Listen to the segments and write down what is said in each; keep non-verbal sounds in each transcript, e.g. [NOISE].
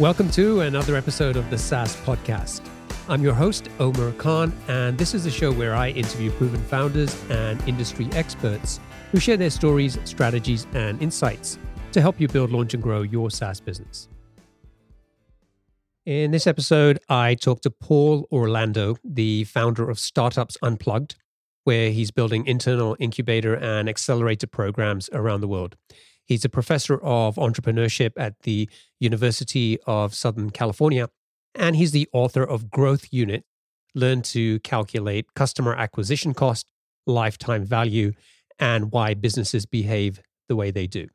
Welcome to another episode of the SaaS Podcast. I'm your host, Omar Khan, and this is a show where I interview proven founders and industry experts who share their stories, strategies, and insights to help you build, launch, and grow your SaaS business. In this episode, I talk to Paul Orlando, the founder of Startups Unplugged, where he's building internal incubator and accelerator programs around the world. He's a professor of entrepreneurship at the University of Southern California, and he's the author of Growth Unit Learn to Calculate Customer Acquisition Cost, Lifetime Value, and Why Businesses Behave the Way They Do.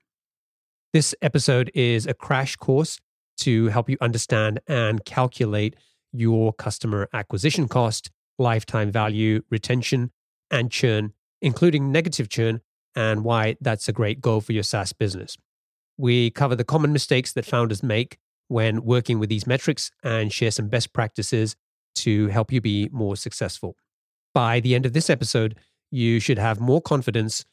This episode is a crash course to help you understand and calculate your customer acquisition cost, lifetime value, retention, and churn, including negative churn, and why that's a great goal for your SaaS business. We cover the common mistakes that founders make when working with these metrics and share some best practices to help you be more successful. By the end of this episode, you should have more confidence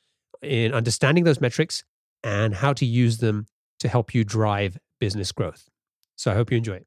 in understanding those metrics and how to use them to help you drive business growth. So I hope you enjoy it.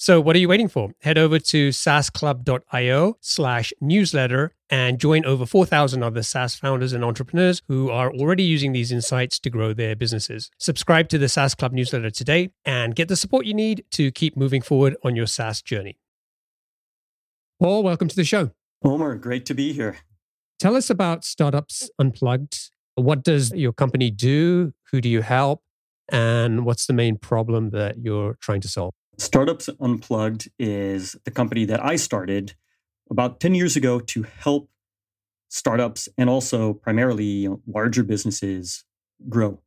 So, what are you waiting for? Head over to saasclub.io slash newsletter and join over 4,000 other SaaS founders and entrepreneurs who are already using these insights to grow their businesses. Subscribe to the SaaS Club newsletter today and get the support you need to keep moving forward on your SaaS journey. Paul, welcome to the show. Omar, great to be here. Tell us about Startups Unplugged. What does your company do? Who do you help? And what's the main problem that you're trying to solve? Startups Unplugged is the company that I started about 10 years ago to help startups and also primarily larger businesses grow.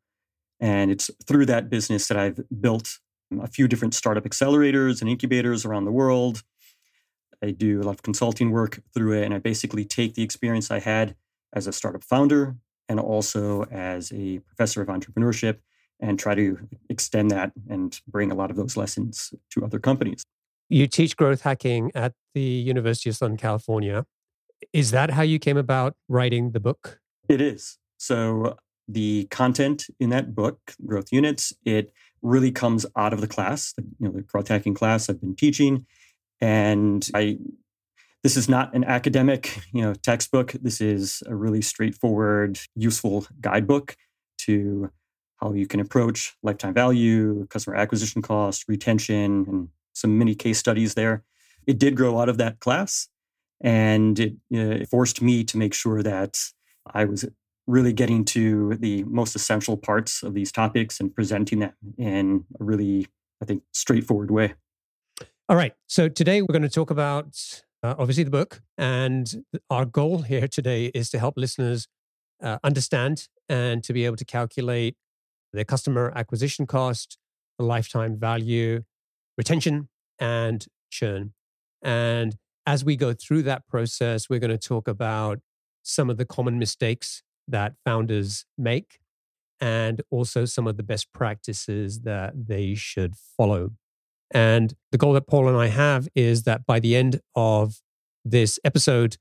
And it's through that business that I've built a few different startup accelerators and incubators around the world. I do a lot of consulting work through it, and I basically take the experience I had as a startup founder and also as a professor of entrepreneurship and try to extend that and bring a lot of those lessons to other companies. You teach growth hacking at the University of Southern California. Is that how you came about writing the book? It is. So the content in that book, Growth Units, it really comes out of the class, you know, the growth hacking class I've been teaching. And I this is not an academic, you know, textbook. This is a really straightforward, useful guidebook to how you can approach lifetime value, customer acquisition cost, retention, and some mini case studies there. It did grow out of that class, and it, it forced me to make sure that I was really getting to the most essential parts of these topics and presenting them in a really, I think, straightforward way. All right. So today we're going to talk about uh, obviously the book. And our goal here today is to help listeners uh, understand and to be able to calculate their customer acquisition cost, lifetime value, retention, and churn. And as we go through that process, we're going to talk about some of the common mistakes that founders make and also some of the best practices that they should follow. And the goal that Paul and I have is that by the end of this episode,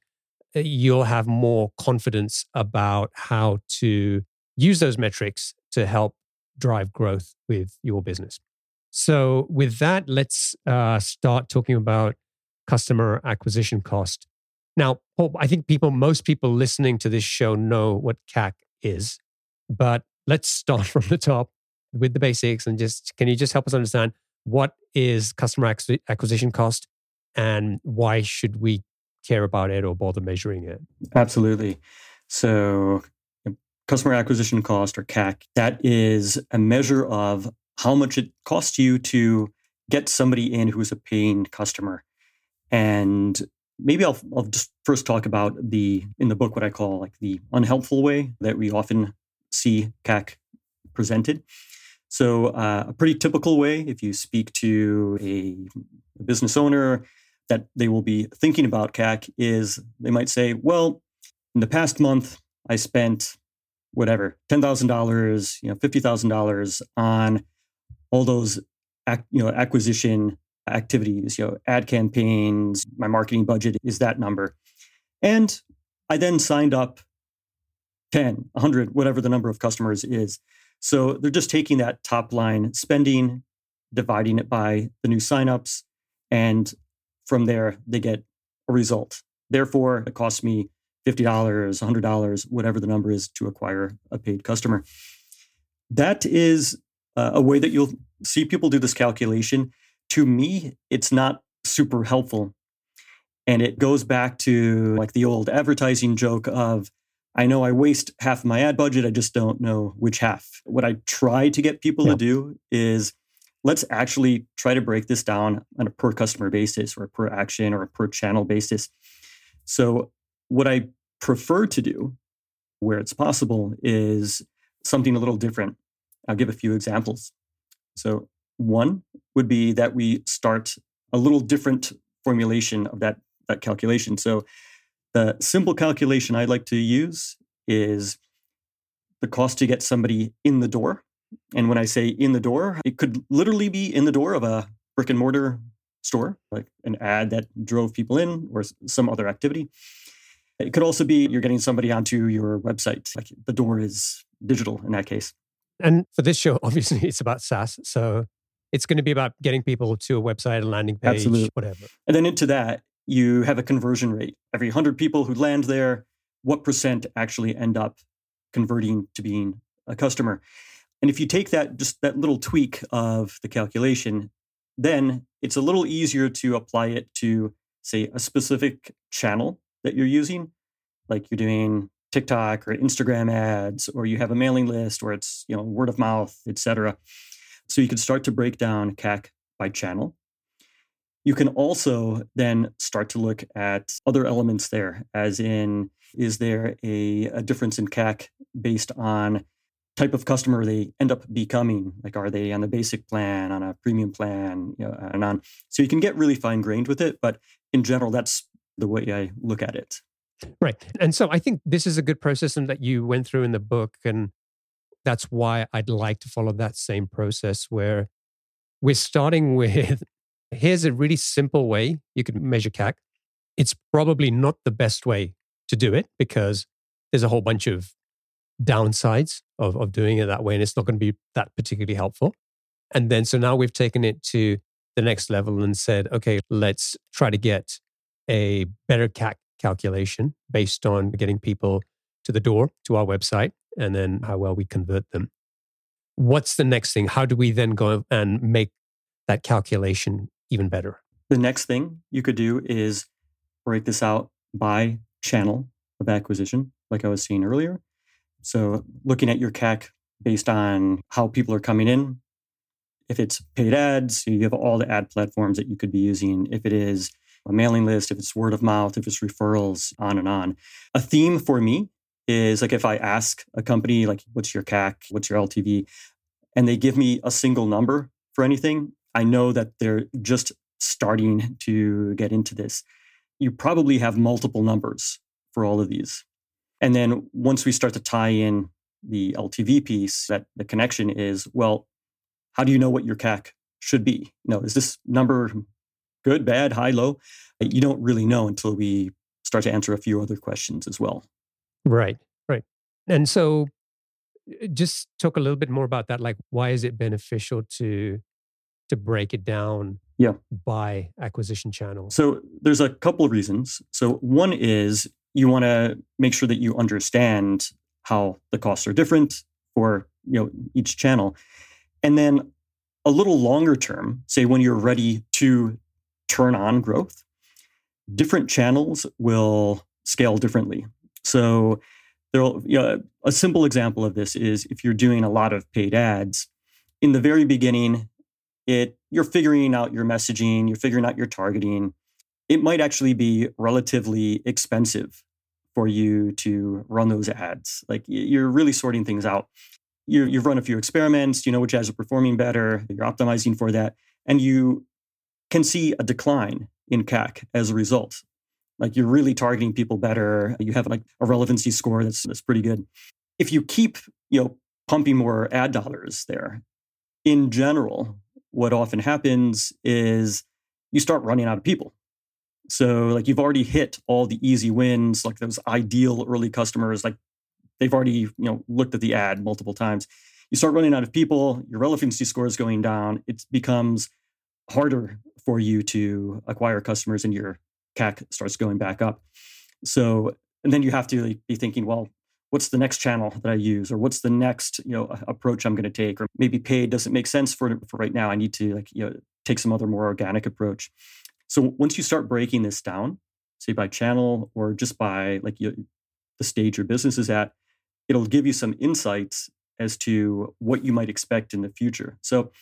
uh, you'll have more confidence about how to use those metrics to help drive growth with your business. So, with that, let's uh, start talking about customer acquisition cost. Now, Paul, I think people, most people listening to this show know what CAC is, but let's start [LAUGHS] from the top with the basics and just can you just help us understand what is customer acquisition cost and why should we care about it or bother measuring it? Absolutely. So, customer acquisition cost or CAC, that is a measure of how much it costs you to get somebody in who's a paying customer. And maybe I'll, I'll just first talk about the, in the book, what I call like the unhelpful way that we often see CAC presented. So, uh, a pretty typical way, if you speak to a, a business owner that they will be thinking about CAC, is they might say, well, in the past month, I spent whatever $10,000, you know, $50,000 on all those ac- you know acquisition activities, you know, ad campaigns, my marketing budget is that number. And I then signed up 10, 100, whatever the number of customers is. So they're just taking that top line spending, dividing it by the new signups, and from there they get a result. Therefore, it costs me $50, $100, whatever the number is to acquire a paid customer. That is uh, a way that you'll see people do this calculation. To me, it's not super helpful. And it goes back to like the old advertising joke of I know I waste half my ad budget. I just don't know which half. What I try to get people yeah. to do is let's actually try to break this down on a per customer basis or a per action or a per channel basis. So, what I prefer to do where it's possible is something a little different. I'll give a few examples. So, one would be that we start a little different formulation of that, that calculation. So, the simple calculation I like to use is the cost to get somebody in the door. And when I say in the door, it could literally be in the door of a brick and mortar store, like an ad that drove people in or some other activity. It could also be you're getting somebody onto your website. Like the door is digital in that case. And for this show, [LAUGHS] obviously, it's about SaaS. So it's going to be about getting people to a website, a landing page, Absolutely. whatever. And then into that, you have a conversion rate. Every 100 people who land there, what percent actually end up converting to being a customer? And if you take that just that little tweak of the calculation, then it's a little easier to apply it to say a specific channel that you're using, like you're doing TikTok or Instagram ads, or you have a mailing list, or it's you know word of mouth, etc. So you can start to break down CAC by channel you can also then start to look at other elements there, as in, is there a, a difference in CAC based on type of customer they end up becoming? Like, are they on a basic plan, on a premium plan, you know, and on? So you can get really fine grained with it, but in general, that's the way I look at it. Right. And so I think this is a good process and that you went through in the book. And that's why I'd like to follow that same process where we're starting [LAUGHS] with Here's a really simple way you can measure CAC. It's probably not the best way to do it because there's a whole bunch of downsides of, of doing it that way, and it's not going to be that particularly helpful. And then, so now we've taken it to the next level and said, okay, let's try to get a better CAC calculation based on getting people to the door to our website and then how well we convert them. What's the next thing? How do we then go and make that calculation even better. The next thing you could do is break this out by channel of acquisition, like I was saying earlier. So looking at your CAC based on how people are coming in. If it's paid ads, you have all the ad platforms that you could be using. If it is a mailing list, if it's word of mouth, if it's referrals, on and on. A theme for me is like if I ask a company, like, what's your CAC, what's your LTV, and they give me a single number for anything, I know that they're just starting to get into this. You probably have multiple numbers for all of these. And then once we start to tie in the LTV piece, that the connection is, well, how do you know what your CAC should be? You know, is this number good, bad, high, low? You don't really know until we start to answer a few other questions as well. Right, right. And so uh, just talk a little bit more about that. Like, why is it beneficial to to break it down yeah. by acquisition channel? So there's a couple of reasons. So one is you want to make sure that you understand how the costs are different for you know each channel. And then a little longer term, say when you're ready to turn on growth, different channels will scale differently. So there'll you know, a simple example of this is if you're doing a lot of paid ads, in the very beginning, it you're figuring out your messaging, you're figuring out your targeting. It might actually be relatively expensive for you to run those ads. Like you're really sorting things out. You, you've run a few experiments, you know which ads are performing better, you're optimizing for that, and you can see a decline in CAC as a result. Like you're really targeting people better. You have like a relevancy score that's that's pretty good. If you keep, you know, pumping more ad dollars there, in general, what often happens is you start running out of people. So like you've already hit all the easy wins, like those ideal early customers, like they've already, you know, looked at the ad multiple times. You start running out of people, your relevancy score is going down. It becomes harder for you to acquire customers and your CAC starts going back up. So, and then you have to be thinking, well, what's the next channel that I use, or what's the next you know approach I'm going to take, or maybe paid doesn't make sense for for right now. I need to like you know take some other more organic approach. So once you start breaking this down, say by channel or just by like you, the stage your business is at, it'll give you some insights as to what you might expect in the future. So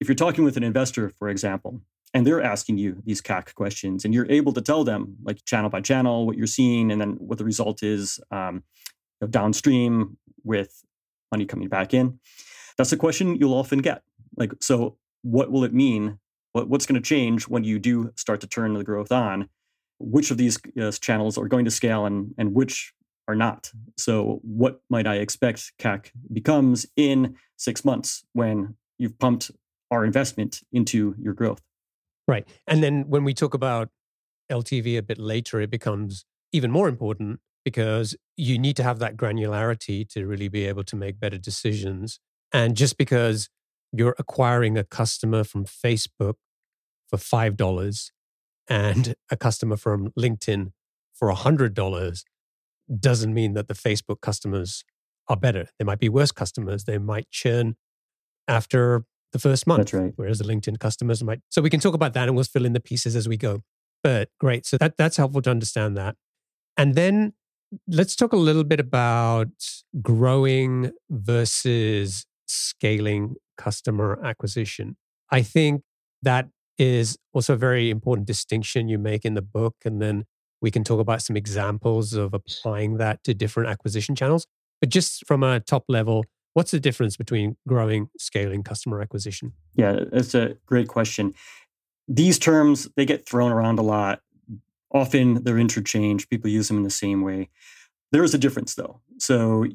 if you're talking with an investor, for example, and they're asking you these CAC questions, and you're able to tell them like channel by channel what you're seeing, and then what the result is um, downstream with money coming back in. That's a question you'll often get. Like, so what will it mean what, what's going to change when you do start to turn the growth on? Which of these uh, channels are going to scale and, and which are not? So, what might I expect CAC becomes in six months when you've pumped our investment into your growth? Right. And then when we talk about LTV a bit later, it becomes even more important because you need to have that granularity to really be able to make better decisions. And just because you're acquiring a customer from Facebook for $5 and a customer from LinkedIn for $100 doesn't mean that the Facebook customers are better. They might be worse customers. They might churn after the first month. That's right. Whereas the LinkedIn customers might. So we can talk about that and we'll fill in the pieces as we go. But great. So that, that's helpful to understand that. And then let's talk a little bit about growing versus scaling customer acquisition. I think that is also a very important distinction you make in the book. And then we can talk about some examples of applying that to different acquisition channels. But just from a top level, what's the difference between growing, scaling customer acquisition? Yeah, that's a great question. These terms, they get thrown around a lot. Often they're interchanged, people use them in the same way. There is a difference though. So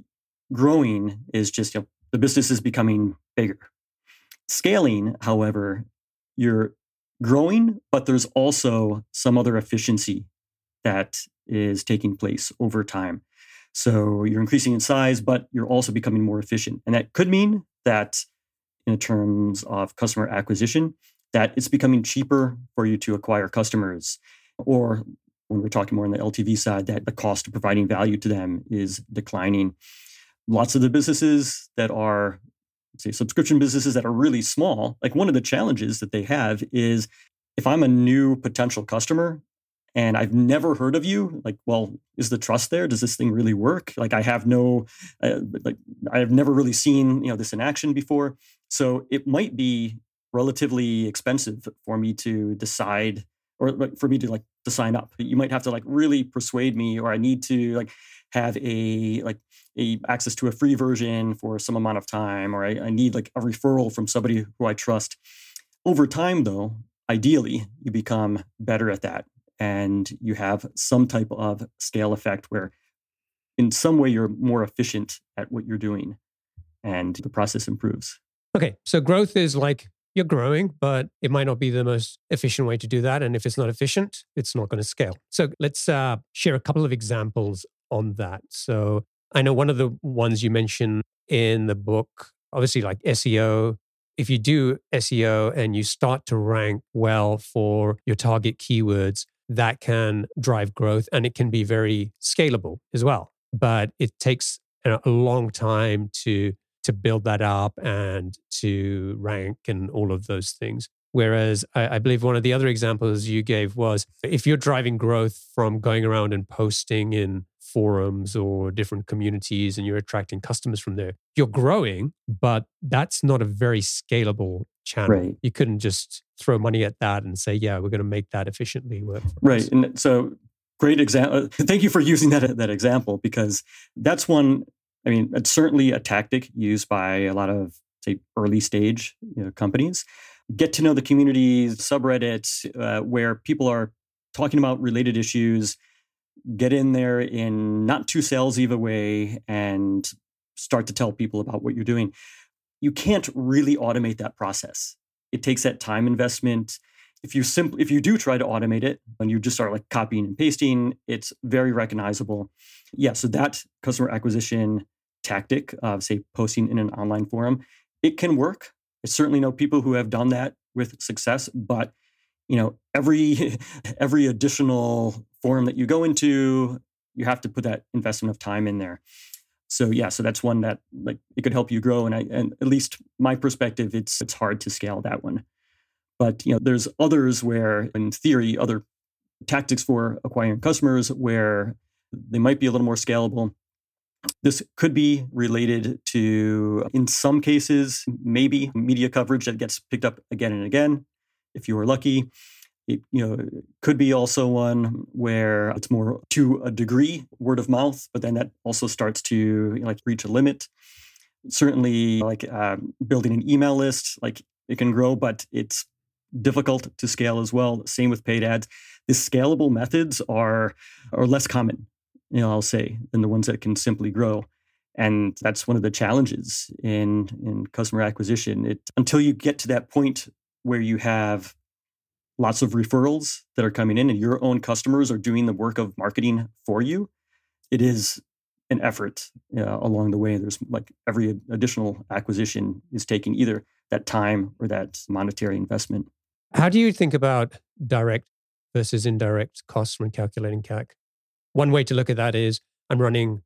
growing is just you know, the business is becoming bigger. Scaling, however, you're growing, but there's also some other efficiency that is taking place over time. So you're increasing in size, but you're also becoming more efficient. And that could mean that in terms of customer acquisition, that it's becoming cheaper for you to acquire customers. Or when we're talking more on the LTV side, that the cost of providing value to them is declining. Lots of the businesses that are say subscription businesses that are really small, like one of the challenges that they have is if I'm a new potential customer and I've never heard of you. Like, well, is the trust there? Does this thing really work? Like, I have no, uh, like, I have never really seen you know this in action before. So it might be relatively expensive for me to decide, or for me to like to sign up. You might have to like really persuade me, or I need to like have a like a access to a free version for some amount of time, or I, I need like a referral from somebody who I trust. Over time, though, ideally, you become better at that and you have some type of scale effect where in some way you're more efficient at what you're doing and the process improves. Okay. So growth is like you're growing, but it might not be the most efficient way to do that. And if it's not efficient, it's not going to scale. So let's uh, share a couple of examples on that. So I know one of the ones you mentioned in the book, obviously like SEO. If you do SEO and you start to rank well for your target keywords, that can drive growth and it can be very scalable as well. But it takes a long time to to build that up and to rank and all of those things. Whereas I, I, believe one of the other examples you gave was if you're driving growth from going around and posting in forums or different communities and you're attracting customers from there, you're growing, but that's not a very scalable channel. Right. You couldn't just throw money at that and say, yeah, we're going to make that efficiently work. Right. Us. And so great example. Uh, thank you for using that, that example because that's one, I mean, it's certainly a tactic used by a lot of, say, early stage you know, companies. Get to know the communities, subreddits, uh, where people are talking about related issues get in there in not too salesy of a way and start to tell people about what you're doing. You can't really automate that process. It takes that time investment. If you simply if you do try to automate it and you just start like copying and pasting, it's very recognizable. Yeah, so that customer acquisition tactic of say posting in an online forum, it can work. I certainly know people who have done that with success, but you know every [LAUGHS] every additional forum that you go into you have to put that investment of time in there. So yeah so that's one that like it could help you grow and i and at least my perspective it's it's hard to scale that one. But you know there's others where in theory other tactics for acquiring customers where they might be a little more scalable. This could be related to in some cases maybe media coverage that gets picked up again and again if you are lucky. It you know could be also one where it's more to a degree word of mouth, but then that also starts to you know, like reach a limit. Certainly, like uh, building an email list, like it can grow, but it's difficult to scale as well. Same with paid ads. The scalable methods are are less common, you know, I'll say, than the ones that can simply grow. And that's one of the challenges in in customer acquisition. It until you get to that point where you have lots of referrals that are coming in and your own customers are doing the work of marketing for you, it is an effort uh, along the way. There's like every additional acquisition is taking either that time or that monetary investment. How do you think about direct versus indirect costs when calculating CAC? One way to look at that is I'm running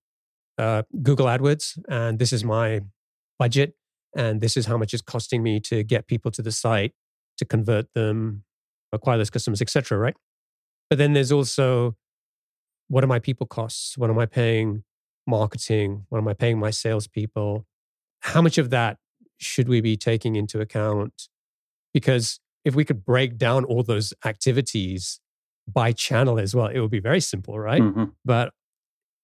uh, Google AdWords, and this is my budget, and this is how much it's costing me to get people to the site to convert them, acquire those customers, etc. Right? But then there's also what are my people costs? What am I paying marketing? What am I paying my salespeople? How much of that should we be taking into account? Because if we could break down all those activities by channel as well, it would be very simple, right? Mm-hmm. But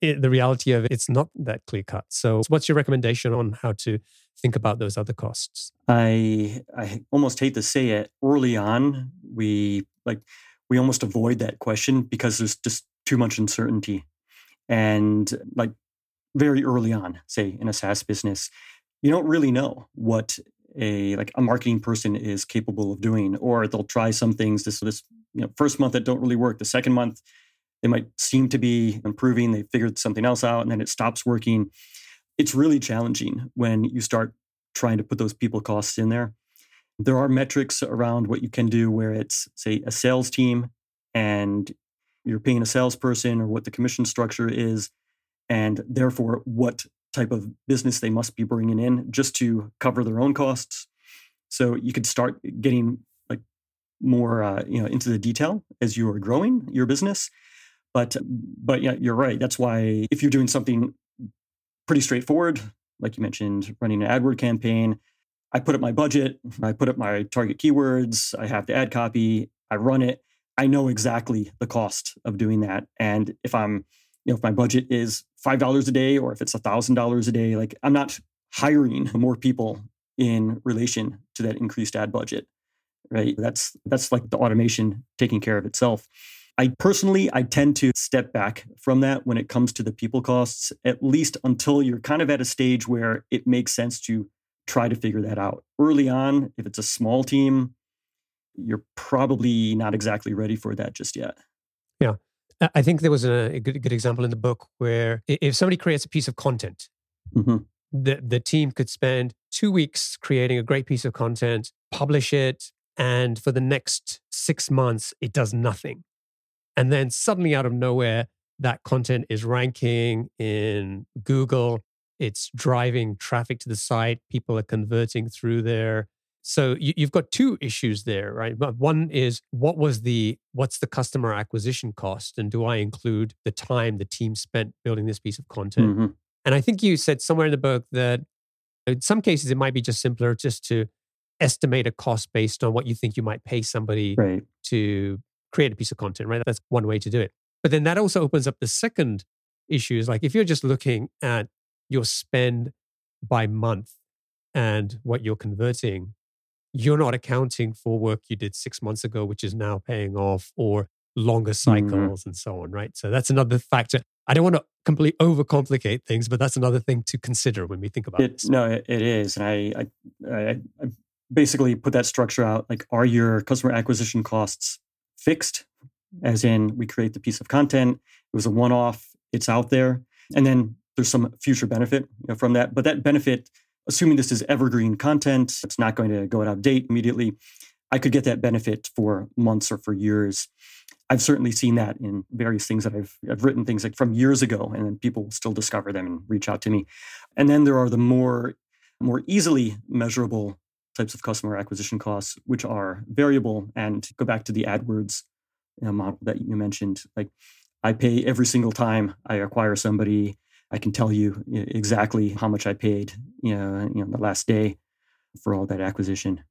it, the reality of it, it's not that clear cut. So, what's your recommendation on how to think about those other costs? I I almost hate to say it. Early on, we like we almost avoid that question because there's just too much uncertainty, and like very early on, say in a SaaS business, you don't really know what a like a marketing person is capable of doing, or they'll try some things this this you know first month that don't really work. The second month they might seem to be improving. They figured something else out and then it stops working. It's really challenging when you start trying to put those people costs in there. There are metrics around what you can do where it's, say, a sales team and you're paying a salesperson or what the commission structure is, and therefore what type of business they must be bringing in just to cover their own costs. So you could start getting like more uh, you know into the detail as you are growing your business. But but yeah, you're right. That's why if you're doing something pretty straightforward, like you mentioned, running an AdWord campaign, I put up my budget, I put up my target keywords, I have the ad copy, I run it. I know exactly the cost of doing that. And if I'm, you know, if my budget is $5 a day or if it's a $1,000 a day, like I'm not hiring more people in relation to that increased ad budget, right? That's, that's like the automation taking care of itself. I personally, I tend to step back from that when it comes to the people costs, at least until you're kind of at a stage where it makes sense to try to figure that out early on. If it's a small team, you're probably not exactly ready for that just yet. Yeah. I think there was a, good, good example in the book where if somebody creates a piece of content, mm-hmm. the, the team could spend two weeks creating a great piece of content, publish it, and for the next six months, it does nothing. And then suddenly, out of nowhere, that content is ranking in Google it's driving traffic to the site. People are converting through there. So you, have got two issues there, right? But one is what was the what's the customer acquisition cost, and do I include the time the team spent building this piece of content? Mm-hmm. And I think you said somewhere in the book that in some cases it might be just simpler just to estimate a cost based on what you think you might pay somebody right. to create a piece of content, right? That's one way to do it. But then that also opens up the second issue is like if you're just looking at your spend by month and what you're converting, you're not accounting for work you did six months ago, which is now paying off, or longer mm-hmm. cycles mm-hmm. and so on, right? So that's another factor. I don't want to completely overcomplicate things, but that's another thing to consider when we think about it. This. No, it is. And I, I, I basically put that structure out like, are your customer acquisition costs fixed? As in, we create the piece of content, it was a one off, it's out there. And then there's some future benefit you know, from that. But that benefit, assuming this is evergreen content, it's not going to go out of date immediately. I could get that benefit for months or for years. I've certainly seen that in various things that I've I've written things like from years ago, and then people still discover them and reach out to me. And then there are the more more easily measurable types of customer acquisition costs, which are variable and go back to the AdWords model that you mentioned. Like I pay every single time I acquire somebody I can tell you exactly how much I paid, you know, you know, the last day for all that acquisition.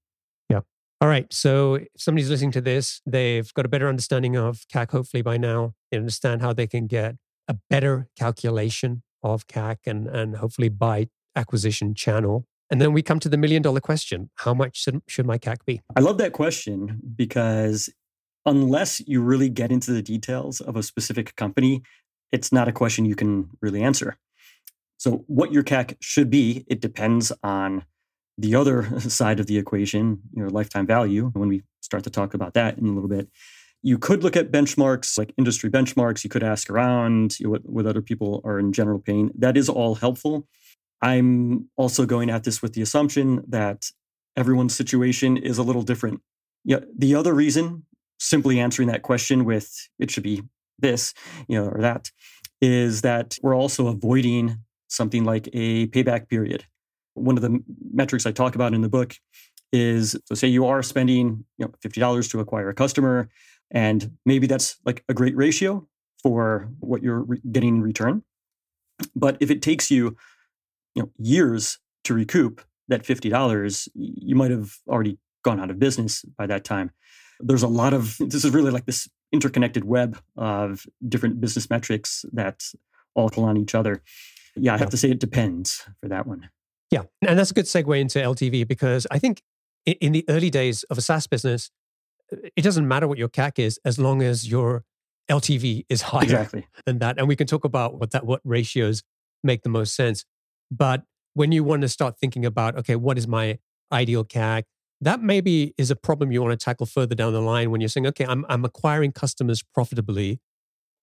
Yeah. All right. So if somebody's listening to this, they've got a better understanding of CAC, hopefully by now. They understand how they can get a better calculation of CAC and, and hopefully by acquisition channel. And then we come to the million dollar question How much should, should my CAC be? I love that question because unless you really get into the details of a specific company, it's not a question you can really answer. So, what your CAC should be, it depends on the other [LAUGHS] side of the equation, your lifetime value. And when we start to talk about that in a little bit, you could look at benchmarks like industry benchmarks. You could ask around what, what other people are in general paying. That is all helpful. I'm also going at this with the assumption that everyone's situation is a little different. Yeah, the other reason, simply answering that question with it should be this, you know, or that, is that we're also avoiding something like a payback period. One of the metrics I talk about in the book is so say you are spending you know, $50 to acquire a customer, and maybe that's like a great ratio for what you're re- getting in return. But if it takes you, you know, years to recoup that $50, you might have already gone out of business by that time. There's a lot of [LAUGHS] this is really like this interconnected web of different business metrics that all pull on each other. Yeah, I have to say it depends for that one. Yeah. And that's a good segue into LTV because I think in the early days of a SaaS business, it doesn't matter what your CAC is as long as your LTV is [LAUGHS] higher exactly. than that. And we can talk about what that what ratios make the most sense. But when you want to start thinking about, okay, what is my ideal CAC? that maybe is a problem you want to tackle further down the line when you're saying, okay, I'm, I'm acquiring customers profitably.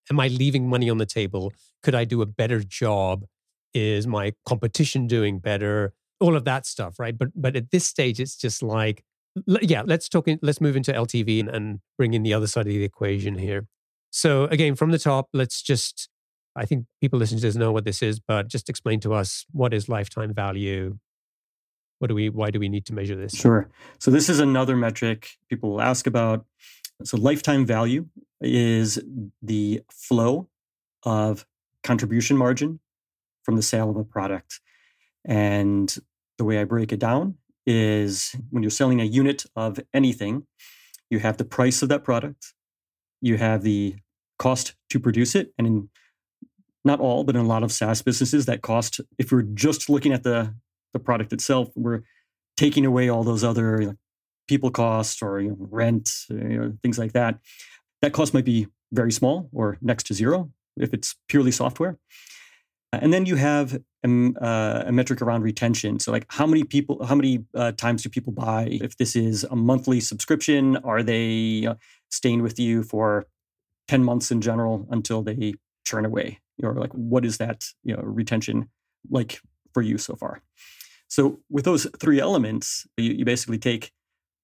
Am I leaving money on the table? Could I do a better job? Is my competition doing better? All of that stuff, right? But but at this stage, it's just like, yeah, let's talk. In, let's move into LTV and, and bring in the other side of the equation here. So again, from the top, let's just. I think people listening to this know what this is, but just explain to us what is lifetime value, What do we? Why do we need to measure this? Sure. So this is another metric people will ask about. So lifetime value is the flow of contribution margin from the sale of a product. And the way I break it down is when you're selling a unit of anything, you have the price of that product, you have the cost to produce it, and in not all, but in a lot of SaaS businesses, that cost, if we're just looking at the, the product itself, we're taking away all those other you know, people costs or you know, rent, you know, things like that. That cost might be very small or next to zero if it's purely software. And then you have a, uh, a, metric around retention. So, like, how many people, how many uh, times do people buy? If this is a monthly subscription, are they uh, staying with you for ten months in general until they churn away? Or like, what is that you know retention like for you so far? So, with those three elements, you, you basically take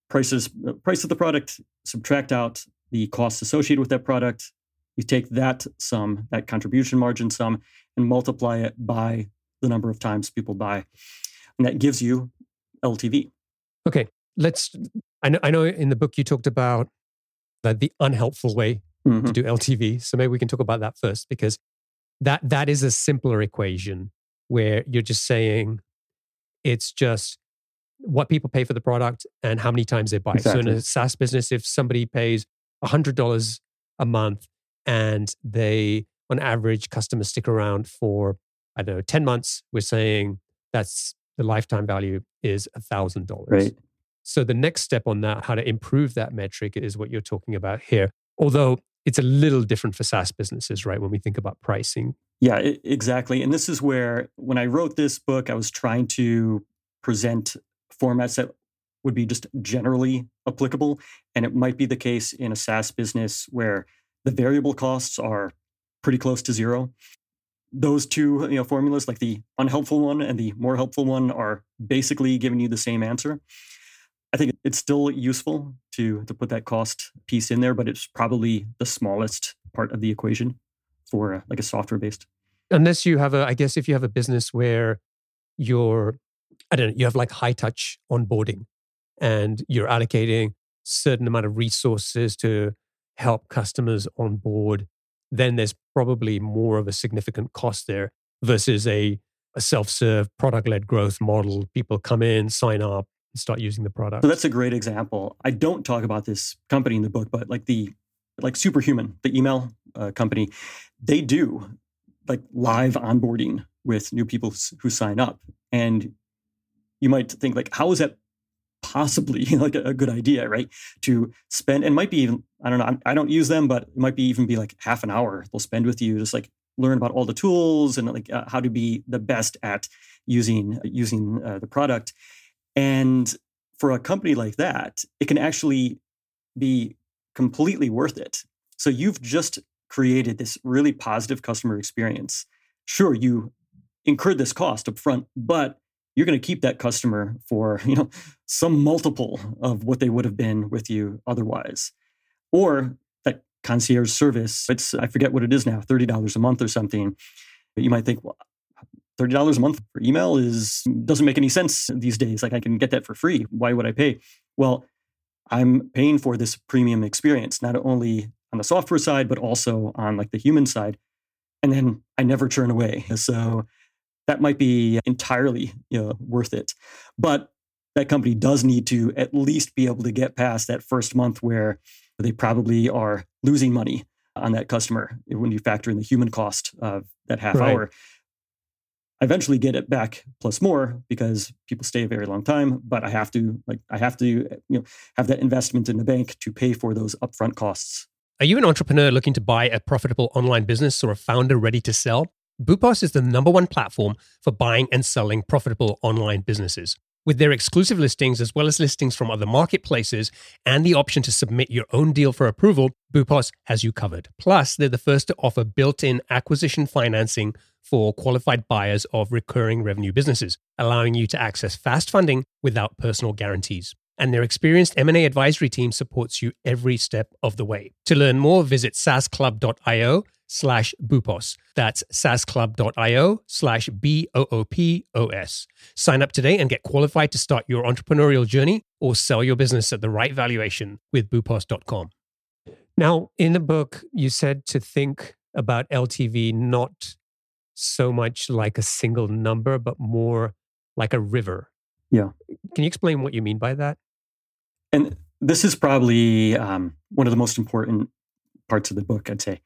prices, uh, price of the product, subtract out the costs associated with that product, you take that sum, that contribution margin sum, and multiply it by the number of times people buy. And that gives you LTV. Okay. Let's, I know, I know in the book you talked about the, the unhelpful way mm-hmm. to do LTV. So maybe we can talk about that first because that that is a simpler equation where you're just saying it's just what people pay for the product and how many times they buy. Exactly. So in a SaaS business, if somebody pays $100 a month and they, on average, customers stick around for, I don't know, 10 months. We're saying that's the lifetime value is a $1,000. So the next step on that, how to improve that metric, is what you're talking about here. Although it's a little different for SaaS businesses, right? When we think about pricing. Yeah, it, exactly. And this is where, when I wrote this book, I was trying to present formats that would be just generally applicable. And it might be the case in a SaaS business where the variable costs are pretty close to zero. Those two you know, formulas, like the unhelpful one and the more helpful one, are basically giving you the same answer. I think it's still useful to to put that cost piece in there, but it's probably the smallest part of the equation for uh, like a software based. Unless you have a, I guess if you have a business where you're, I don't know, you have like high touch onboarding, and you're allocating certain amount of resources to help customers on board, then there's probably more of a significant cost there versus a, a self serve product led growth model. People come in, sign up, start using the product. So that's a great example. I don't talk about this company in the book, but like the like Superhuman, the email uh, company, they do like live onboarding with new people who sign up. And you might think like, how is that possibly [LAUGHS] like a, a, good idea, right? To spend and might be even I don't know I don't use them, but it might be even be like half an hour they'll spend with you, just like learn about all the tools and like uh, how to be the best at using using uh, the product. And for a company like that, it can actually be completely worth it. So you've just created this really positive customer experience. Sure, you incurred this cost up front, but you're going to keep that customer for [LAUGHS] you know some multiple of what they would have been with you otherwise or that concierge service it's i forget what it is now $30 a month or something but you might think well $30 a month for email is doesn't make any sense these days like i can get that for free why would i pay well i'm paying for this premium experience not only on the software side but also on like the human side and then i never churn away so that might be entirely you know, worth it. But that company does need to at least be able to get past that first month where they probably are losing money on that customer when you factor in the human cost of that half right. hour. I eventually get it back plus more because people stay a very long time, but I have to like I have to you know have that investment in the bank to pay for those upfront costs. Are you an entrepreneur looking to buy a profitable online business or a founder ready to sell? Boopos is the number one platform for buying and selling profitable online businesses. With their exclusive listings, as well as listings from other marketplaces, and the option to submit your own deal for approval, Boopos has you covered. Plus, they're the first to offer built in acquisition financing for qualified buyers of recurring revenue businesses, allowing you to access fast funding without personal guarantees. And their experienced M&A advisory team supports you every step of the way. To learn more, visit saasclub.io slash boopos. That's saasclub.io slash B-O-O-P-O-S. Sign up today and get qualified to start your entrepreneurial journey or sell your business at the right valuation with boopos.com. Now, in the book, you said to think about LTV not so much like a single number, but more like a river. Yeah. Can you explain what you mean by that? And this is probably um, one of the most important parts of the book, I'd say.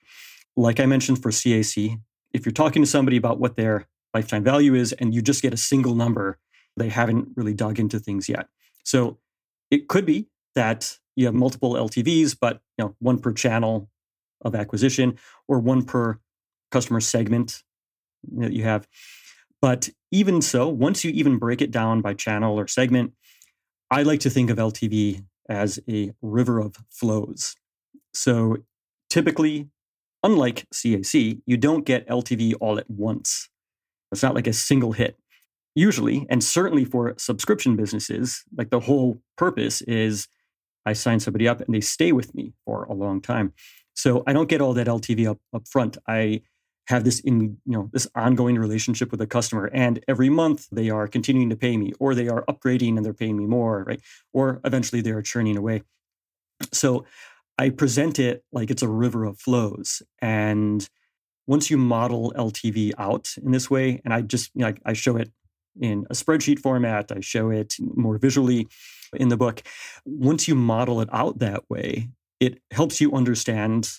Like I mentioned for CAC, if you're talking to somebody about what their lifetime value is and you just get a single number, they haven't really dug into things yet. So it could be that you have multiple LTVs, but you know, one per channel of acquisition or one per customer segment that you have. But even so, once you even break it down by channel or segment, I like to think of LTV as a river of flows. So typically, unlike CAC, you don't get LTV all at once. It's not like a single hit. Usually, and certainly for subscription businesses, like the whole purpose is I sign somebody up and they stay with me for a long time. So I don't get all that LTV up, up front. I have this in you know this ongoing relationship with a customer and every month they are continuing to pay me or they are upgrading and they're paying me more right? Or eventually they are churning away. So i present it like it's a river of flows and once you model ltv out in this way and i just you know, I show it in a spreadsheet format i show it more visually in the book once you model it out that way it helps you understand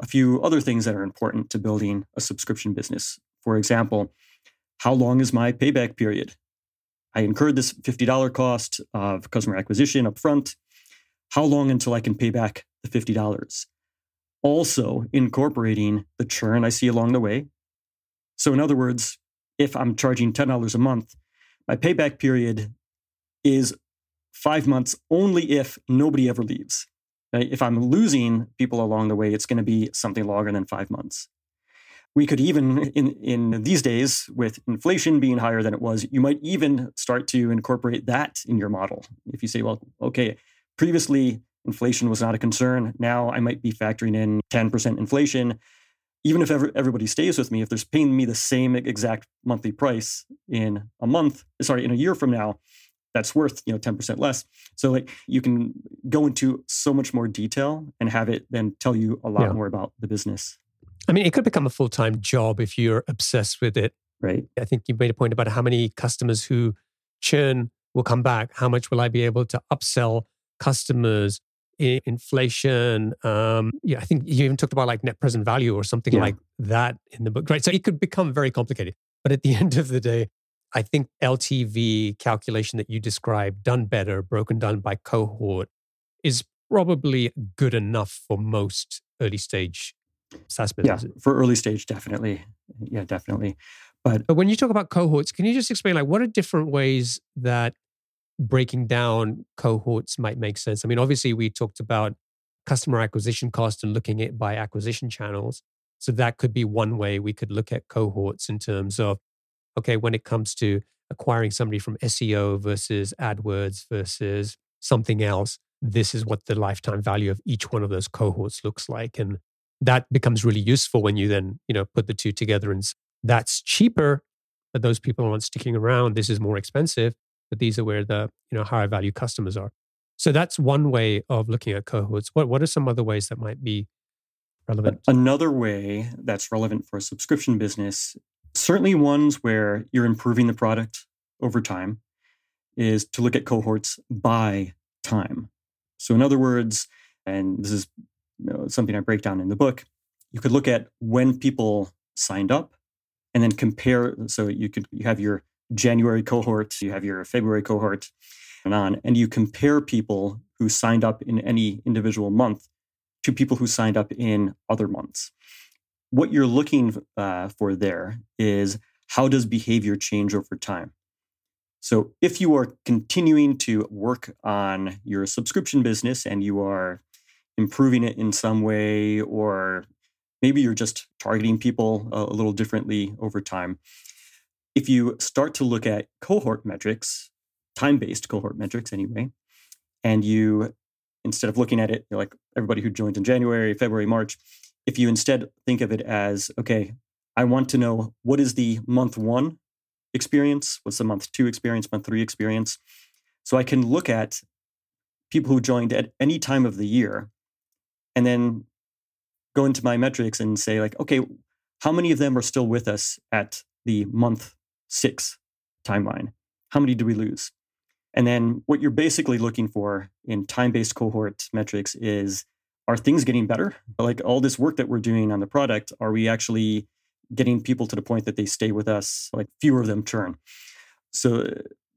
a few other things that are important to building a subscription business. For example, how long is my payback period? I incurred this $50 cost of customer acquisition up front. How long until I can pay back the $50? Also, incorporating the churn I see along the way. So, in other words, if I'm charging $10 a month, my payback period is five months only if nobody ever leaves. If I'm losing people along the way, it's going to be something longer than five months. We could even, in, in these days, with inflation being higher than it was, you might even start to incorporate that in your model. If you say, well, okay, previously inflation was not a concern. Now I might be factoring in 10% inflation. Even if everybody stays with me, if they're paying me the same exact monthly price in a month, sorry, in a year from now, that's worth you know 10% less. So like you can go into so much more detail and have it then tell you a lot yeah. more about the business. I mean it could become a full-time job if you're obsessed with it. Right. I think you made a point about how many customers who churn will come back. How much will i be able to upsell customers? Inflation um yeah i think you even talked about like net present value or something yeah. like that in the book right? So it could become very complicated. But at the [LAUGHS] end of the day I think LTV calculation that you described, done better, broken down by cohort, is probably good enough for most early stage SaaS businesses. Yeah, for early stage, definitely. Yeah, definitely. But, but when you talk about cohorts, can you just explain like what are different ways that breaking down cohorts might make sense? I mean, obviously we talked about customer acquisition cost and looking at by acquisition channels. So that could be one way we could look at cohorts in terms of okay, when it comes to acquiring somebody from SEO versus AdWords versus something else, this is what the lifetime value of each one of those cohorts looks like. And that becomes really useful when you then, you know, put the two together and that's cheaper, but those people aren't sticking around. This is more expensive, but these are where the, you know, higher value customers are. So that's one way of looking at cohorts. What what are some other ways that might be relevant? Another way that's relevant for a subscription business certainly ones where you're improving the product over time is to look at cohorts by time. So, in other words, and this is you know, something I break down in the book, you could look at when people signed up and then compare. So, you could you have your January cohort, you have your February cohort, and on, and you compare people who signed up in any individual month to people who signed up in other months what you're looking uh, for there is how does behavior change over time? So if you are continuing to work on your subscription business and you are improving it in some way, or maybe you're just targeting people a, little differently over time, if you start to look at cohort metrics, time based cohort metrics anyway, and you, instead of looking at it like everybody who joined in January, February, March, if you instead think of it as, okay, I want to know what is the month one experience, what's the month two experience, month three experience. So I can look at people who joined at any time of the year and then go into my metrics and say, like, okay, how many of them are still with us at the month six timeline? How many do we lose? And then what you're basically looking for in time based cohort metrics is are things getting better? Like all this work that we're doing on the product, are we actually getting people to the point that they stay with us, like fewer of them churn? So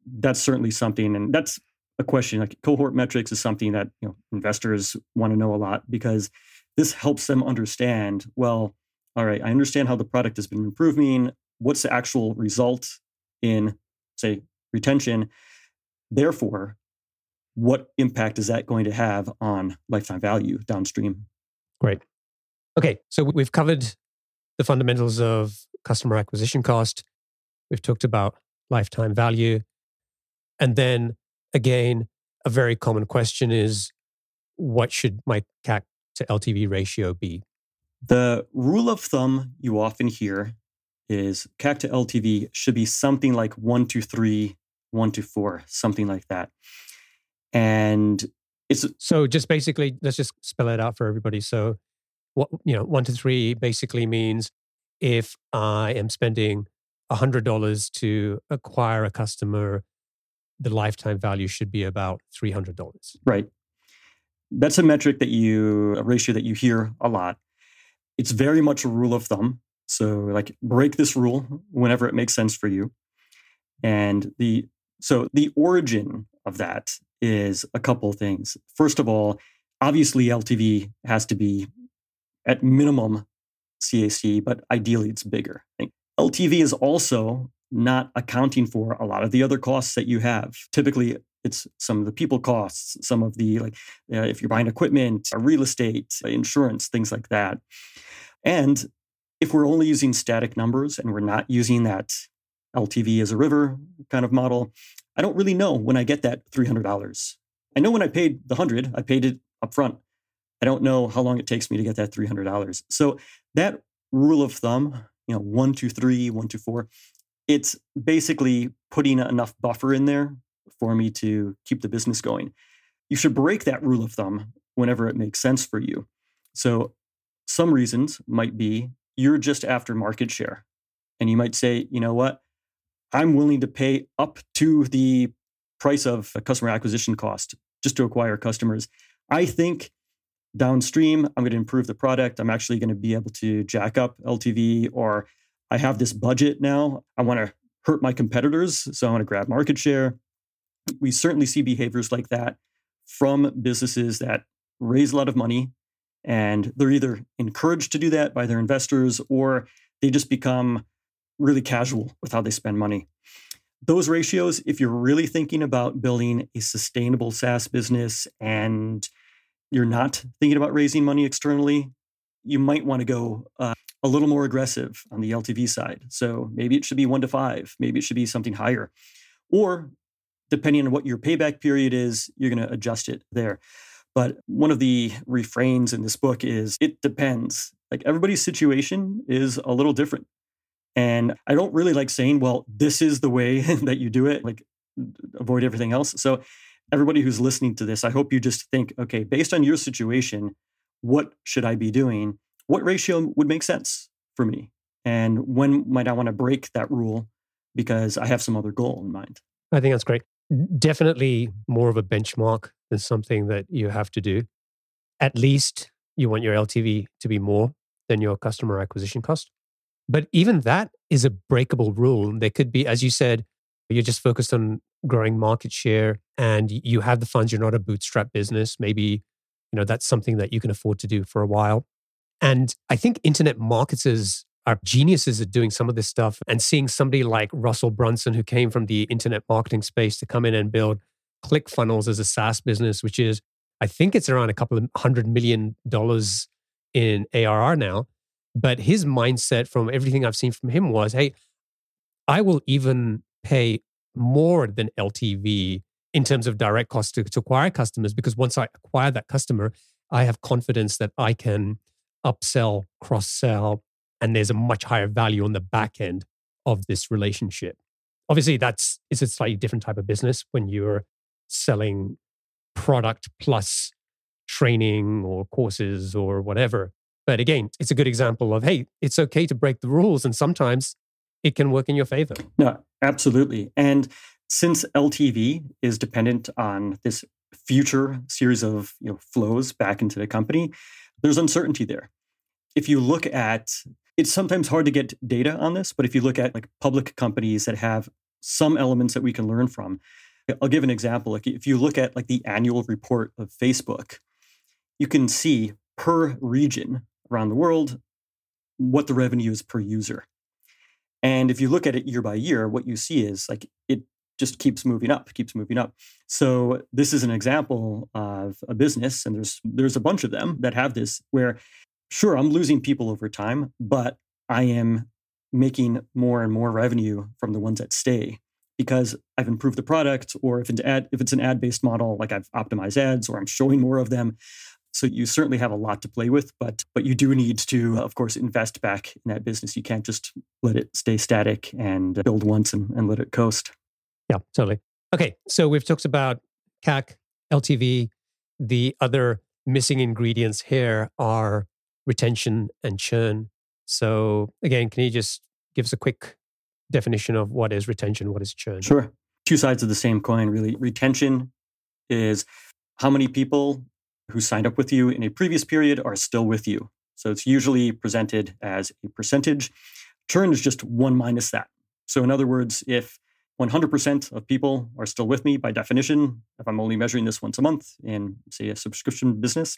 that's certainly something. And that's a question. Like cohort metrics is something that you know investors want to know a lot because this helps them understand, well, all right, I understand how the product has been improving. What's the actual result in, say, retention? Therefore, what impact is that going to have on lifetime value downstream? Great. Okay, so we've covered the fundamentals of customer acquisition cost. We've talked about lifetime value. And then again, a very common question is what should my CAC to LTV ratio be? The rule of thumb you often hear is CAC to LTV should be something like one to three, one to four, something like that. And it's so just basically, let's just spell it out for everybody. So, what you know, one to three basically means if I am spending hundred dollars to acquire a customer, the lifetime value should be about three hundred dollars. Right. That's a metric that you a ratio that you hear a lot. It's very much a rule of thumb. So, like, break this rule whenever it makes sense for you. And the so the origin of that is a couple things. First of all, obviously LTV has to be at minimum CAC, but ideally it's bigger. LTV is also not accounting for a lot of the other costs that you have. Typically, it's some of the people costs, some of the like uh, if you're buying equipment, real estate, insurance, things like that. And if we're only using static numbers and we're not using that LTV as a river kind of model, I don't really know when I get that $300. I know when I paid the 100, I paid it up front. I don't know how long it takes me to get that $300. So that rule of thumb, you know, one, two, three, one, two, four, it's basically putting enough buffer in there for me to keep the business going. You should break that rule of thumb whenever it makes sense for you. So some reasons might be you're just after market share. And you might say, you know what? I'm willing to pay up to the price of a customer acquisition cost just to acquire customers. I think downstream, I'm going to improve the product. I'm actually going to be able to jack up LTV, or I have this budget now. I want to hurt my competitors. So I want to grab market share. We certainly see behaviors like that from businesses that raise a lot of money and they're either encouraged to do that by their investors or they just become really casual with how they spend money. Those ratios, if you're really thinking about building a sustainable SaaS business and you're not thinking about raising money externally, you might want to go uh, a little more aggressive on the LTV side. So maybe it should be one to five, maybe it should be something higher. Or depending on what your payback period is, you're going to adjust it there. But one of the refrains in this book is it depends. Like everybody's situation is a little different. And I don't really like saying, well, this is the way [LAUGHS] that you do it, like avoid everything else. So, everybody who's listening to this, I hope you just think, okay, based on your situation, what should I be doing? What ratio would make sense for me? And when might I want to break that rule because I have some other goal in mind? I think that's great. Definitely more of a benchmark than something that you have to do. At least you want your LTV to be more than your customer acquisition cost. But even that is a breakable rule. There could be, as you said, you're just focused on growing market share and you have the funds, you're not a bootstrap business. Maybe, you know, that's something that you can afford to do for a while. And I think internet marketers are geniuses at doing some of this stuff and seeing somebody like Russell Brunson, who came from the internet marketing space to come in and build ClickFunnels as a SaaS business, which is, I think it's around a couple of hundred million dollars in ARR now. But his mindset from everything I've seen from him was hey, I will even pay more than LTV in terms of direct cost to, to acquire customers because once I acquire that customer, I have confidence that I can upsell, cross sell, and there's a much higher value on the back end of this relationship. Obviously, that's it's a slightly different type of business when you're selling product plus training or courses or whatever. But again, it's a good example of hey, it's okay to break the rules, and sometimes it can work in your favor. No, absolutely. And since LTV is dependent on this future series of you know, flows back into the company, there's uncertainty there. If you look at it's sometimes hard to get data on this, but if you look at like public companies that have some elements that we can learn from, I'll give an example. Like if you look at like the annual report of Facebook, you can see per region around the world what the revenue is per user. And if you look at it year by year, what you see is like it just keeps moving up, keeps moving up. So this is an example of a business, and there's there's a bunch of them that have this where sure, I'm losing people over time, but I am making more and more revenue from the ones that stay because I've improved the product, or if it's ad, if it's an ad-based model, like I've optimized ads, or I'm showing more of them. So you certainly have a lot to play with, but but you do need to, of course, invest back in that business. You can't just let it stay static and build once and, and let it coast. Yeah, totally. Okay, so we've talked about CAC, LTV. The other missing ingredients here are retention and churn. So again, can you just give us a quick definition of what is retention, what is churn? Sure. Two sides of the same coin, really. Retention is how many people who signed up with you in a previous period are still with you. So it's usually presented as a percentage. Churn is just one minus that. So, in other words, if 100% of people are still with me by definition, if I'm only measuring this once a month in, say, a subscription business,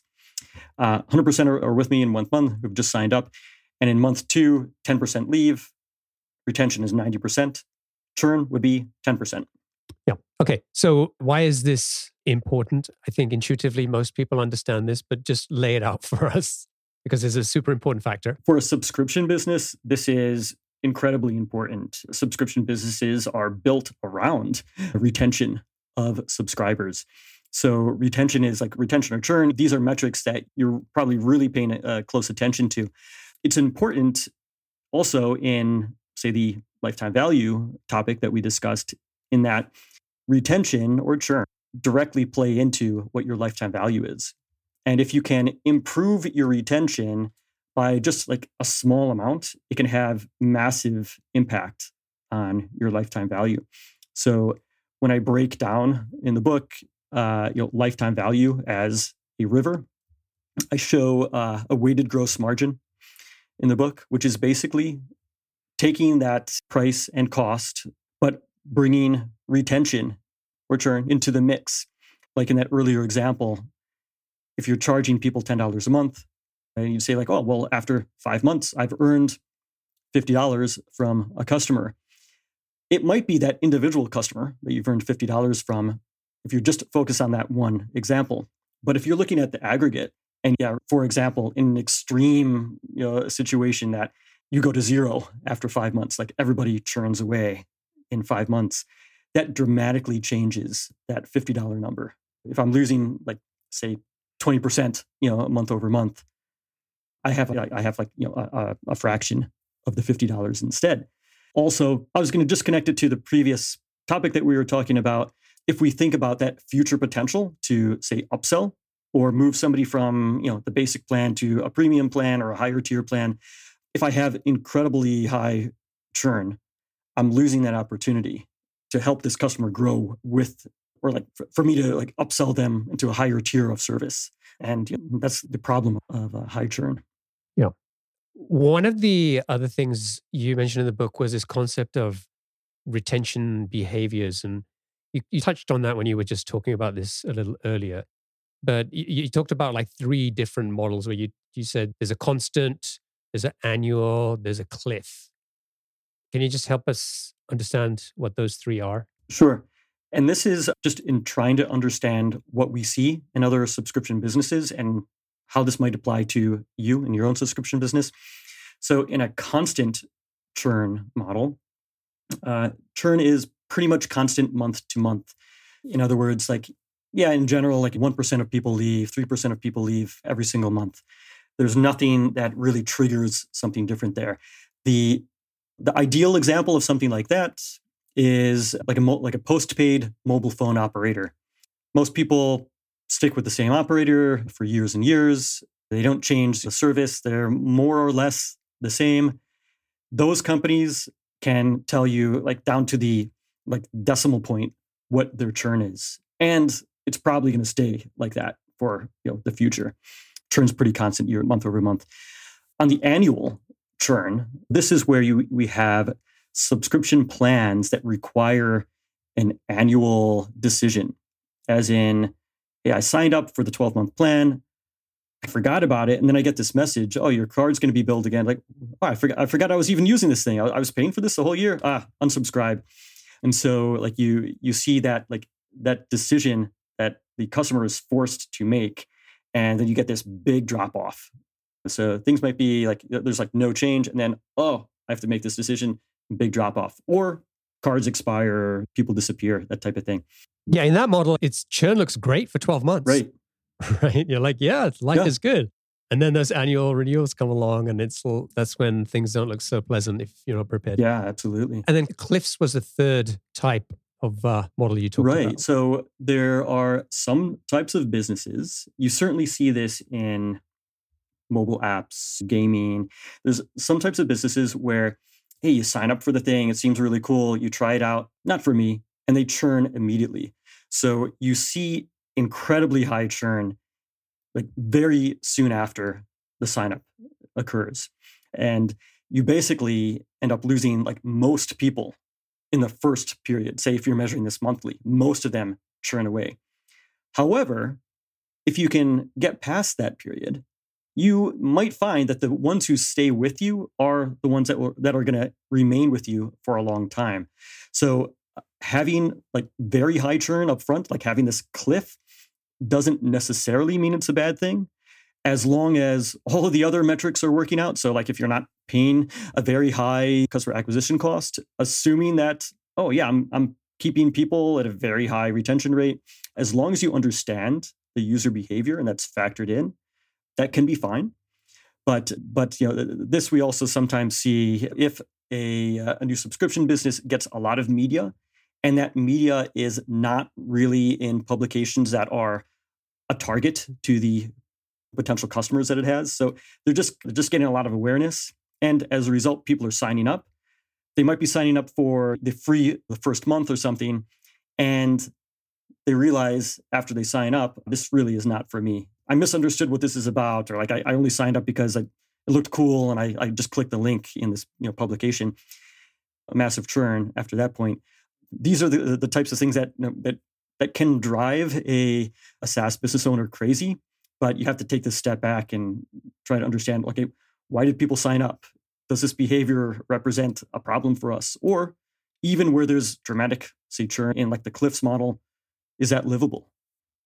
uh, 100% are, are with me in one month who've just signed up. And in month two, 10% leave. Retention is 90%. Churn would be 10%. Yeah. Okay. So, why is this important? I think intuitively most people understand this, but just lay it out [LAUGHS] for us because it's a super important factor. For a subscription business, this is incredibly important. Subscription businesses are built around retention of subscribers. So retention is like retention or churn. These are metrics that you're probably really paying uh, close attention to. It's important also in, say, the lifetime value topic that we discussed, in that retention or churn directly play into what your lifetime value is. And if you can improve your retention by just like a small amount, it can have massive impact on your lifetime value. So when I break down in the book uh, you know, lifetime value as a river. I show uh, a weighted gross margin in the book, which is basically taking that price and cost, but bringing retention return into the mix. Like in that earlier example, if you're charging people $10 a month, and you say like, oh, well, after five months, I've earned $50 from a customer. It might be that individual customer that you've earned $50 from if you're just focused on that one example. But if you're looking at the aggregate, and yeah, for example, in an extreme you know, situation that you go to zero after five months, like everybody churns away in five months, that dramatically changes that $50 number. If I'm losing like say 20%, you know, month over month, I have I have like you know a, a fraction of the $50 instead. Also, I was going to just connect it to the previous topic that we were talking about if we think about that future potential to say upsell or move somebody from you know the basic plan to a premium plan or a higher tier plan if i have incredibly high churn i'm losing that opportunity to help this customer grow with or like for me to like upsell them into a higher tier of service. And you know, that's the problem of a high churn. Yeah. One of the other things you mentioned in the book was this concept of retention behaviors and you, you touched on that when you were just talking about this a little earlier, but you, you talked about like three different models where you you said there's a constant, there's an annual, there's a cliff. Can you just help us understand what those three are? Sure. And this is just in trying to understand what we see in other subscription businesses and how this might apply to you and your own subscription business. So, in a constant churn model, uh, churn is pretty much constant month to month. In other words, like, yeah, in general, like 1% of people leave, 3% of people leave every single month. There's nothing that really triggers something different there. The the ideal example of something like that is like a like a postpaid mobile phone operator. Most people stick with the same operator for years and years. They don't change the service. They're more or less the same. Those companies can tell you like down to the like decimal point what their churn is. And it's probably going to stay like that for you know the future. Churn's pretty constant year month over month. On the annual churn, this is where you we have subscription plans that require an annual decision, as in, yeah, I signed up for the 12 month plan. I forgot about it. And then I get this message, oh, your card's going to be billed again. Like, oh, I forgot, I forgot I was even using this thing. I, I was paying for this the whole year. Ah, unsubscribe. And so like you you see that like that decision that the customer is forced to make. And then you get this big drop off. So things might be like there's like no change. And then, oh, I have to make this decision, big drop off. Or cards expire, people disappear, that type of thing. Yeah, in that model, its churn looks great for 12 months. Right. [LAUGHS] right? You're like, yeah, life yeah. is good. And then those annual renewals come along, and it's that's when things don't look so pleasant if you're not prepared. Yeah, absolutely. And then cliffs was the third type of uh, model you talked right. about. Right. So there are some types of businesses. You certainly see this in mobile apps, gaming. There's some types of businesses where, hey, you sign up for the thing, it seems really cool, you try it out, not for me, and they churn immediately. So you see incredibly high churn like very soon after the sign up occurs. And you basically end up losing like most people in the first period. Say if you're measuring this monthly, most of them churn away. However, if you can get past that period, you might find that the ones who stay with you are the ones that, will, that are going to remain with you for a long time. So uh, having like very high churn up front, like having this cliff doesn't necessarily mean it's a bad thing as long as all of the other metrics are working out. So, like if you're not paying a very high customer acquisition cost, assuming that, oh, yeah, I'm, I'm keeping people at a very high retention rate, as long as you understand the user behavior and that's factored in, that can be fine. But, but you know, this we also sometimes see if a, uh, a new subscription business gets a lot of media and that media is not really in publications that are a target to the potential customers that it has. So they're just they're just getting a lot of awareness, and as a result, people are signing up. They might be signing up for the free the first month or something, and they realize after they sign up, this really is not for me. I misunderstood what this is about, or like I, I only signed up because I, it looked cool and I, I just clicked the link in this you know publication. A massive churn after that point. These are the, the types of things that you know, that that can drive a, a SaaS business owner crazy. But you have to take this step back and try to understand okay, why did people sign up? Does this behavior represent a problem for us? Or even where there's dramatic, say, churn in like the Cliffs model, is that livable?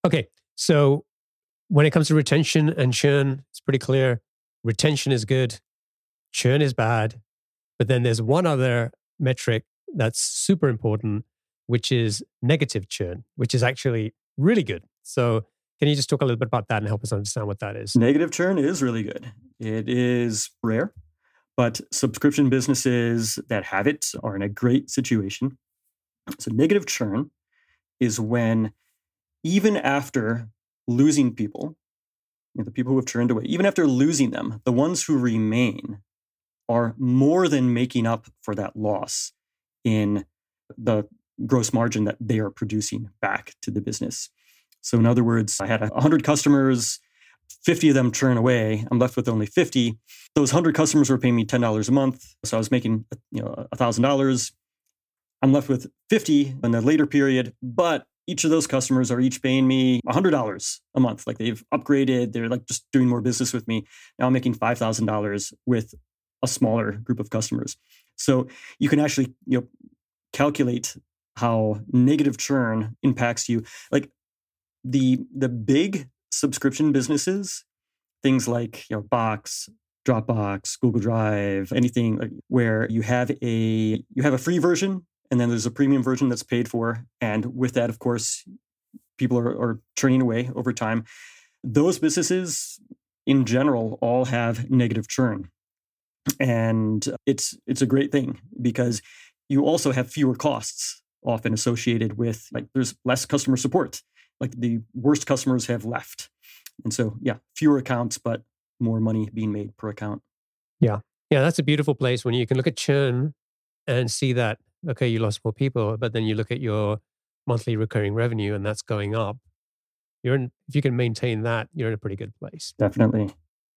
Okay. So when it comes to retention and churn, it's pretty clear. Retention is good, churn is bad. But then there's one other metric that's super important, which is negative churn, which is actually really good. So, can you just talk a little bit about that and help us understand what that is? Negative churn is really good. It is rare, but subscription businesses that have it are in a great situation. So, negative churn is when even after losing people, you know, the people who have turned away, even after losing them, the ones who remain are more than making up for that loss in the gross margin that they are producing back to the business. So, in other words, I had 100 customers, 50 of them turn away. I'm left with only 50. Those 100 customers were paying me $10 a month. So I was making you know, $1,000. I'm left with 50 in the later period, but each of those customers are each paying me $100 a month. Like they've upgraded, they're like just doing more business with me. Now I'm making $5,000 with a smaller group of customers. So you can actually, you know, calculate how negative churn impacts you. Like the the big subscription businesses, things like you know Box, Dropbox, Google Drive, anything where you have a you have a free version and then there's a premium version that's paid for, and with that, of course, people are, are churning away over time. Those businesses, in general all have negative churn. And it's it's a great thing because you also have fewer costs often associated with like there's less customer support. Like the worst customers have left. And so yeah, fewer accounts but more money being made per account. Yeah. Yeah, that's a beautiful place when you can look at churn and see that okay, you lost more people, but then you look at your monthly recurring revenue and that's going up. You're in, if you can maintain that, you're in a pretty good place. Definitely.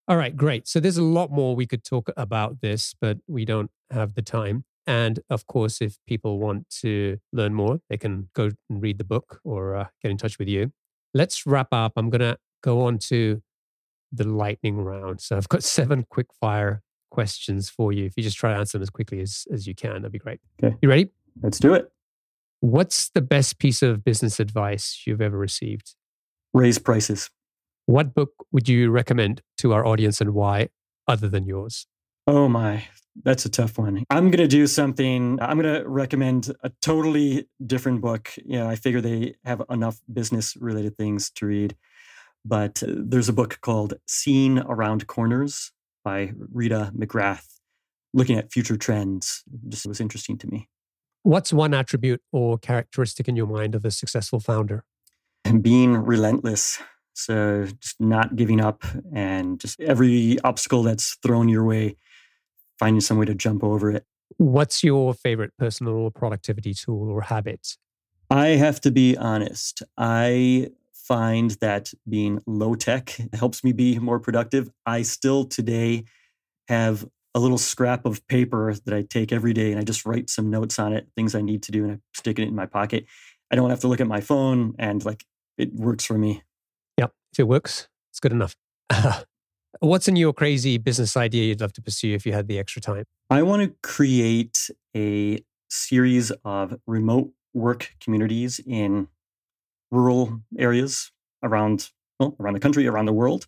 All right, great. So there's a lot more we could talk about this, but we don't have the time. And of course, if people want to learn more, they can go and read the book or uh, get in touch with you. Let's wrap up. I'm going to go on to the lightning round. So I've got [LAUGHS] seven quick fire questions for you. If you just try to answer them as quickly as, as you can, that'd be great. Okay. You ready? Let's do it. What's the best piece of business advice you've ever received? Raise prices. What book would you recommend to our audience and why, other than yours? Oh my, that's a tough one. I'm going to do something. I'm going to recommend a totally different book. You know, I figure they have enough business related things to read. But uh, there's a book called Seeing Around Corners by Rita McGrath, looking at future trends. Just was interesting to me. What's one attribute or characteristic in your mind of a successful founder? And being relentless. So just not giving up and just every obstacle that's thrown your way, finding some way to jump over it. What's your favorite personal productivity tool or habit? I have to be honest. I find that being low tech helps me be more productive. I still today have a little scrap of paper that I take every day and I just write some notes on it, things I need to do, and I stick it in my pocket. I don't have to look at my phone and like it works for me. Yep. If it works, it's good enough. [LAUGHS] What's in your crazy business idea you'd love to pursue if you had the extra time? I want to create a series of remote work communities in rural areas around well, around the country, around the world.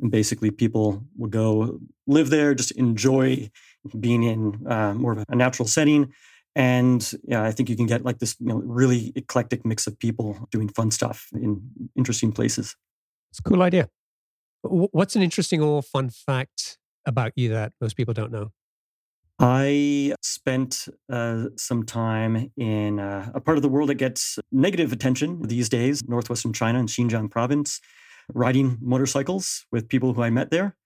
And basically, people will go live there, just enjoy being in uh, more of a natural setting. And yeah, I think you can get like this you know, really eclectic mix of people doing fun stuff in interesting places. It's a cool idea. What's an interesting or fun fact about you that most people don't know? I spent uh, some time in uh, a part of the world that gets negative attention these days, northwestern China and Xinjiang province, riding motorcycles with people who I met there.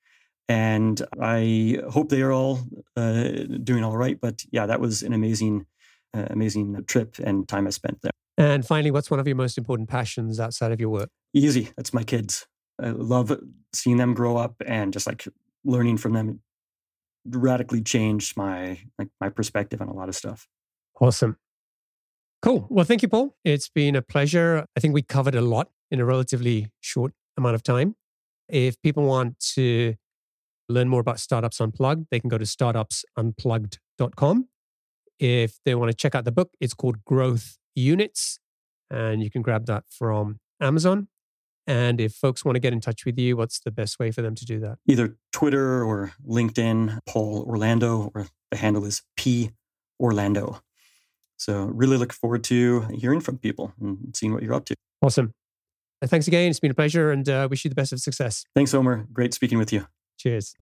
And I hope they are all uh, doing all right. But yeah, that was an amazing, uh, amazing trip and time I spent there. And finally, what's one of your most important passions outside of your work? Easy. That's my kids. I love seeing them grow up and just like learning from them radically changed my like my perspective on a lot of stuff. Awesome. Cool. Well, thank you, Paul. It's been a pleasure. I think we covered a lot in a relatively short amount of time. If people want to learn more about Startups Unplugged, they can go to startupsunplugged.com. If they want to check out the book, it's called Growth Units, and you can grab that from Amazon. And if folks want to get in touch with you, what's the best way for them to do that? Either Twitter or LinkedIn, Paul Orlando, or the handle is P Orlando. So really look forward to hearing from people and seeing what you're up to. Awesome. Thanks again. It's been a pleasure and uh, wish you the best of success. Thanks, Omer. Great speaking with you. Cheers.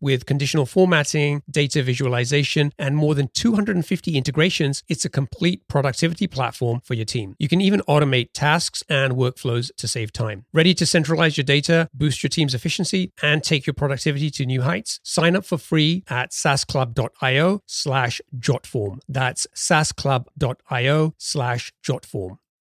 With conditional formatting, data visualization, and more than 250 integrations, it's a complete productivity platform for your team. You can even automate tasks and workflows to save time. Ready to centralize your data, boost your team's efficiency, and take your productivity to new heights? Sign up for free at saasclub.io slash jotform. That's saasclub.io slash jotform.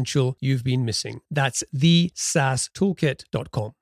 potential you've been missing. That's the SaaStoolkit.com.